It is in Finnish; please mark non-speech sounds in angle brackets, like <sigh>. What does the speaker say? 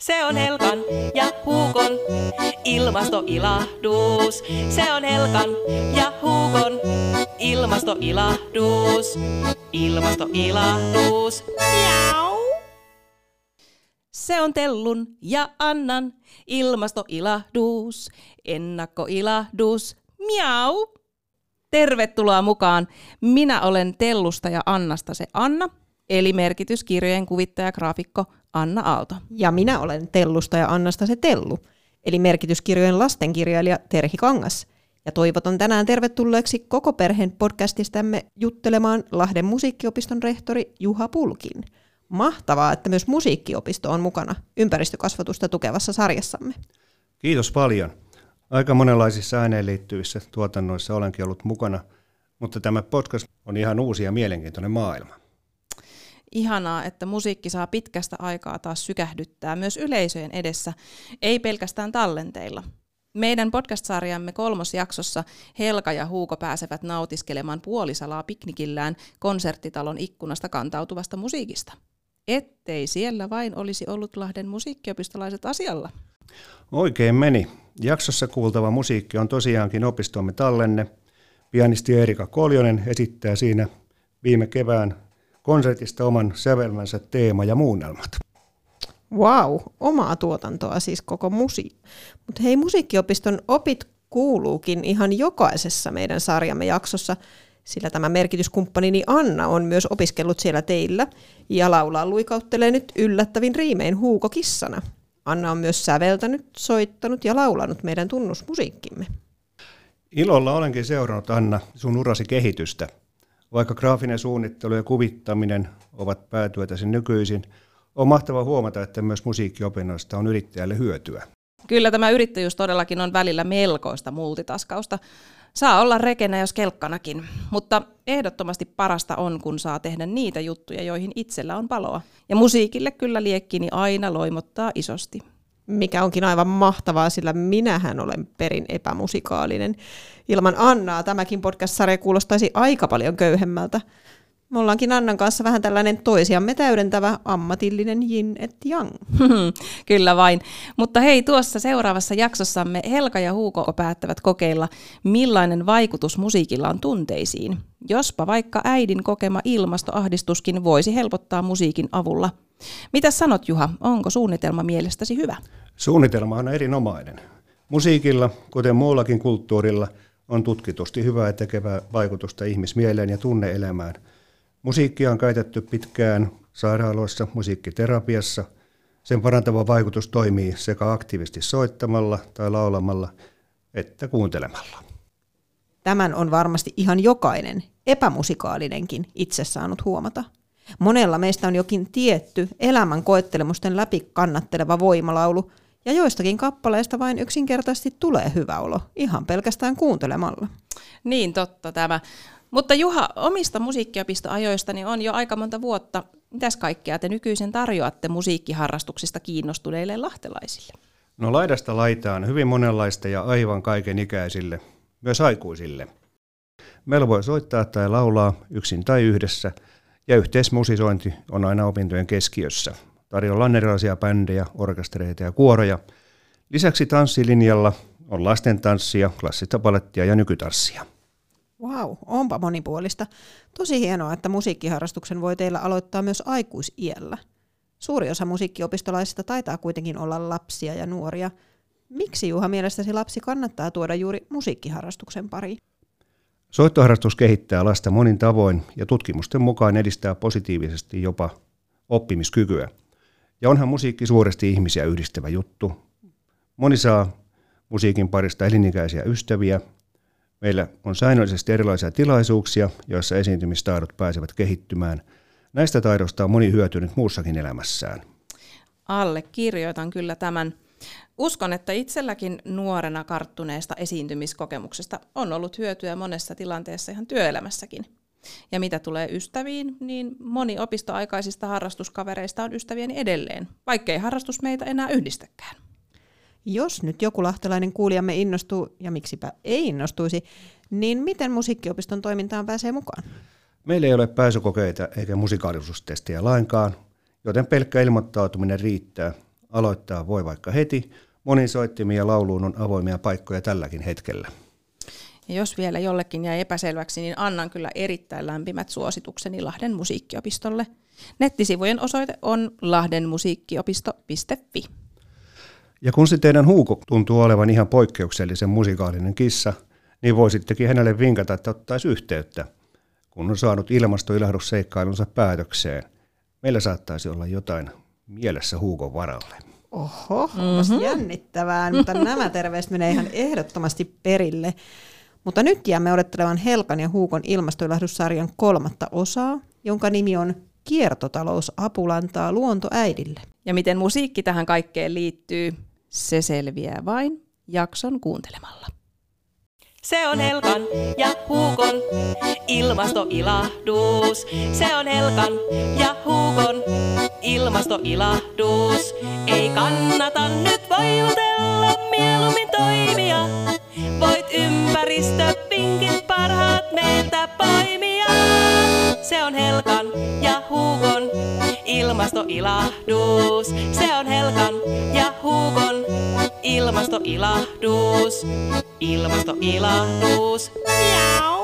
Se on Helkan ja Huukon ilmastoilahdus. Se on Helkan ja Huukon ilmastoilahdus. Ilmastoilahdus. Miau. Se on Tellun ja Annan ilmastoilahdus. Ennakkoilahdus. Miau. Tervetuloa mukaan. Minä olen Tellusta ja Annasta se Anna, eli merkityskirjojen kuvittaja graafikko Anna Aalto. Ja minä olen Tellusta ja Annasta se Tellu, eli merkityskirjojen lastenkirjailija Terhi Kangas. Ja toivotan tänään tervetulleeksi koko perheen podcastistämme juttelemaan Lahden musiikkiopiston rehtori Juha Pulkin. Mahtavaa, että myös musiikkiopisto on mukana ympäristökasvatusta tukevassa sarjassamme. Kiitos paljon. Aika monenlaisissa ääneen liittyvissä tuotannoissa olenkin ollut mukana, mutta tämä podcast on ihan uusi ja mielenkiintoinen maailma. Ihanaa, että musiikki saa pitkästä aikaa taas sykähdyttää myös yleisöjen edessä, ei pelkästään tallenteilla. Meidän podcast-sarjamme kolmosjaksossa Helka ja Huuko pääsevät nautiskelemaan puolisalaa piknikillään konserttitalon ikkunasta kantautuvasta musiikista. Ettei siellä vain olisi ollut Lahden musiikkiopistolaiset asialla. Oikein meni. Jaksossa kuultava musiikki on tosiaankin opistomme tallenne. Pianisti Erika Koljonen esittää siinä viime kevään konsertista oman sävelmänsä teema ja muunnelmat. Wow, omaa tuotantoa siis koko musi. Mutta hei, musiikkiopiston opit kuuluukin ihan jokaisessa meidän sarjamme jaksossa, sillä tämä merkityskumppanini Anna on myös opiskellut siellä teillä ja laulaa luikauttelee nyt yllättävin riimein huukokissana. Anna on myös säveltänyt, soittanut ja laulanut meidän tunnusmusiikkimme. Ilolla olenkin seurannut Anna sun urasi kehitystä. Vaikka graafinen suunnittelu ja kuvittaminen ovat päätyötäsi nykyisin, on mahtava huomata, että myös musiikkiopinnoista on yrittäjälle hyötyä. Kyllä tämä yrittäjyys todellakin on välillä melkoista multitaskausta. Saa olla rekenä jos kelkkanakin, mutta ehdottomasti parasta on, kun saa tehdä niitä juttuja, joihin itsellä on paloa. Ja musiikille kyllä liekkini aina loimottaa isosti. Mikä onkin aivan mahtavaa, sillä minähän olen perin epämusikaalinen. Ilman Annaa tämäkin podcast-sarja kuulostaisi aika paljon köyhemmältä. Me ollaankin Annan kanssa vähän tällainen toisiamme täydentävä ammatillinen yin et yang. <laughs> Kyllä vain. Mutta hei, tuossa seuraavassa jaksossamme Helka ja Huuko päättävät kokeilla, millainen vaikutus musiikilla on tunteisiin. Jospa vaikka äidin kokema ilmastoahdistuskin voisi helpottaa musiikin avulla. Mitä sanot Juha, onko suunnitelma mielestäsi hyvä? Suunnitelma on erinomainen. Musiikilla, kuten muullakin kulttuurilla, on tutkitusti hyvää ja tekevää vaikutusta ihmismieleen ja tunneelämään – Musiikkia on käytetty pitkään sairaaloissa musiikkiterapiassa. Sen parantava vaikutus toimii sekä aktiivisesti soittamalla tai laulamalla että kuuntelemalla. Tämän on varmasti ihan jokainen, epämusikaalinenkin, itse saanut huomata. Monella meistä on jokin tietty elämän koettelemusten läpi kannatteleva voimalaulu, ja joistakin kappaleista vain yksinkertaisesti tulee hyvä olo, ihan pelkästään kuuntelemalla. Niin totta tämä. Mutta Juha, omista musiikkiopistoajoistani on jo aika monta vuotta. Mitäs kaikkea te nykyisin tarjoatte musiikkiharrastuksista kiinnostuneille lahtelaisille? No laidasta laitaan hyvin monenlaista ja aivan kaiken ikäisille, myös aikuisille. Meillä voi soittaa tai laulaa yksin tai yhdessä, ja yhteismusisointi on aina opintojen keskiössä. Tarjolla on erilaisia bändejä, orkestereita ja kuoroja. Lisäksi tanssilinjalla on lasten tanssia, klassista palettia ja nykytanssia. Wow, onpa monipuolista. Tosi hienoa, että musiikkiharrastuksen voi teillä aloittaa myös aikuisiellä. Suuri osa musiikkiopistolaisista taitaa kuitenkin olla lapsia ja nuoria. Miksi Juha mielestäsi lapsi kannattaa tuoda juuri musiikkiharrastuksen pariin? Soittoharrastus kehittää lasta monin tavoin ja tutkimusten mukaan edistää positiivisesti jopa oppimiskykyä. Ja onhan musiikki suuresti ihmisiä yhdistävä juttu. Moni saa musiikin parista elinikäisiä ystäviä Meillä on säännöllisesti erilaisia tilaisuuksia, joissa esiintymistaidot pääsevät kehittymään. Näistä taidoista on moni hyötynyt muussakin elämässään. Alle kirjoitan kyllä tämän. Uskon, että itselläkin nuorena karttuneesta esiintymiskokemuksesta on ollut hyötyä monessa tilanteessa ihan työelämässäkin. Ja mitä tulee ystäviin, niin moni opistoaikaisista harrastuskavereista on ystävieni edelleen, vaikkei harrastus meitä enää yhdistäkään. Jos nyt joku lahtelainen kuulijamme innostuu, ja miksipä ei innostuisi, niin miten musiikkiopiston toimintaan pääsee mukaan? Meillä ei ole pääsykokeita eikä musikaalisuustestejä lainkaan, joten pelkkä ilmoittautuminen riittää. Aloittaa voi vaikka heti. Monin soittimia ja lauluun on avoimia paikkoja tälläkin hetkellä. Ja jos vielä jollekin jäi epäselväksi, niin annan kyllä erittäin lämpimät suositukseni Lahden musiikkiopistolle. Nettisivujen osoite on lahdenmusiikkiopisto.fi. Ja kun se teidän huuko tuntuu olevan ihan poikkeuksellisen musikaalinen kissa, niin voisittekin hänelle vinkata, että ottaisi yhteyttä, kun on saanut ilmastoilahdusseikkailunsa päätökseen. Meillä saattaisi olla jotain mielessä huukon varalle. Oho, mm-hmm. jännittävää, mutta <laughs> nämä terveiset menee ihan ehdottomasti perille. Mutta nyt jäämme odottelevan Helkan ja Huukon ilmastoilahdussarjan kolmatta osaa, jonka nimi on Kiertotalous apulantaa luontoäidille. Ja miten musiikki tähän kaikkeen liittyy, se selviää vain jakson kuuntelemalla. Se on Helkan ja Huukon ilmastoilahdus. Se on Helkan ja Huukon ilmastoilahdus. Ei kannata nyt voivotella, ilmastoilahdus. Se on Helkan ja Huukon ilmastoilahdus. Ilmastoilahdus. Miau.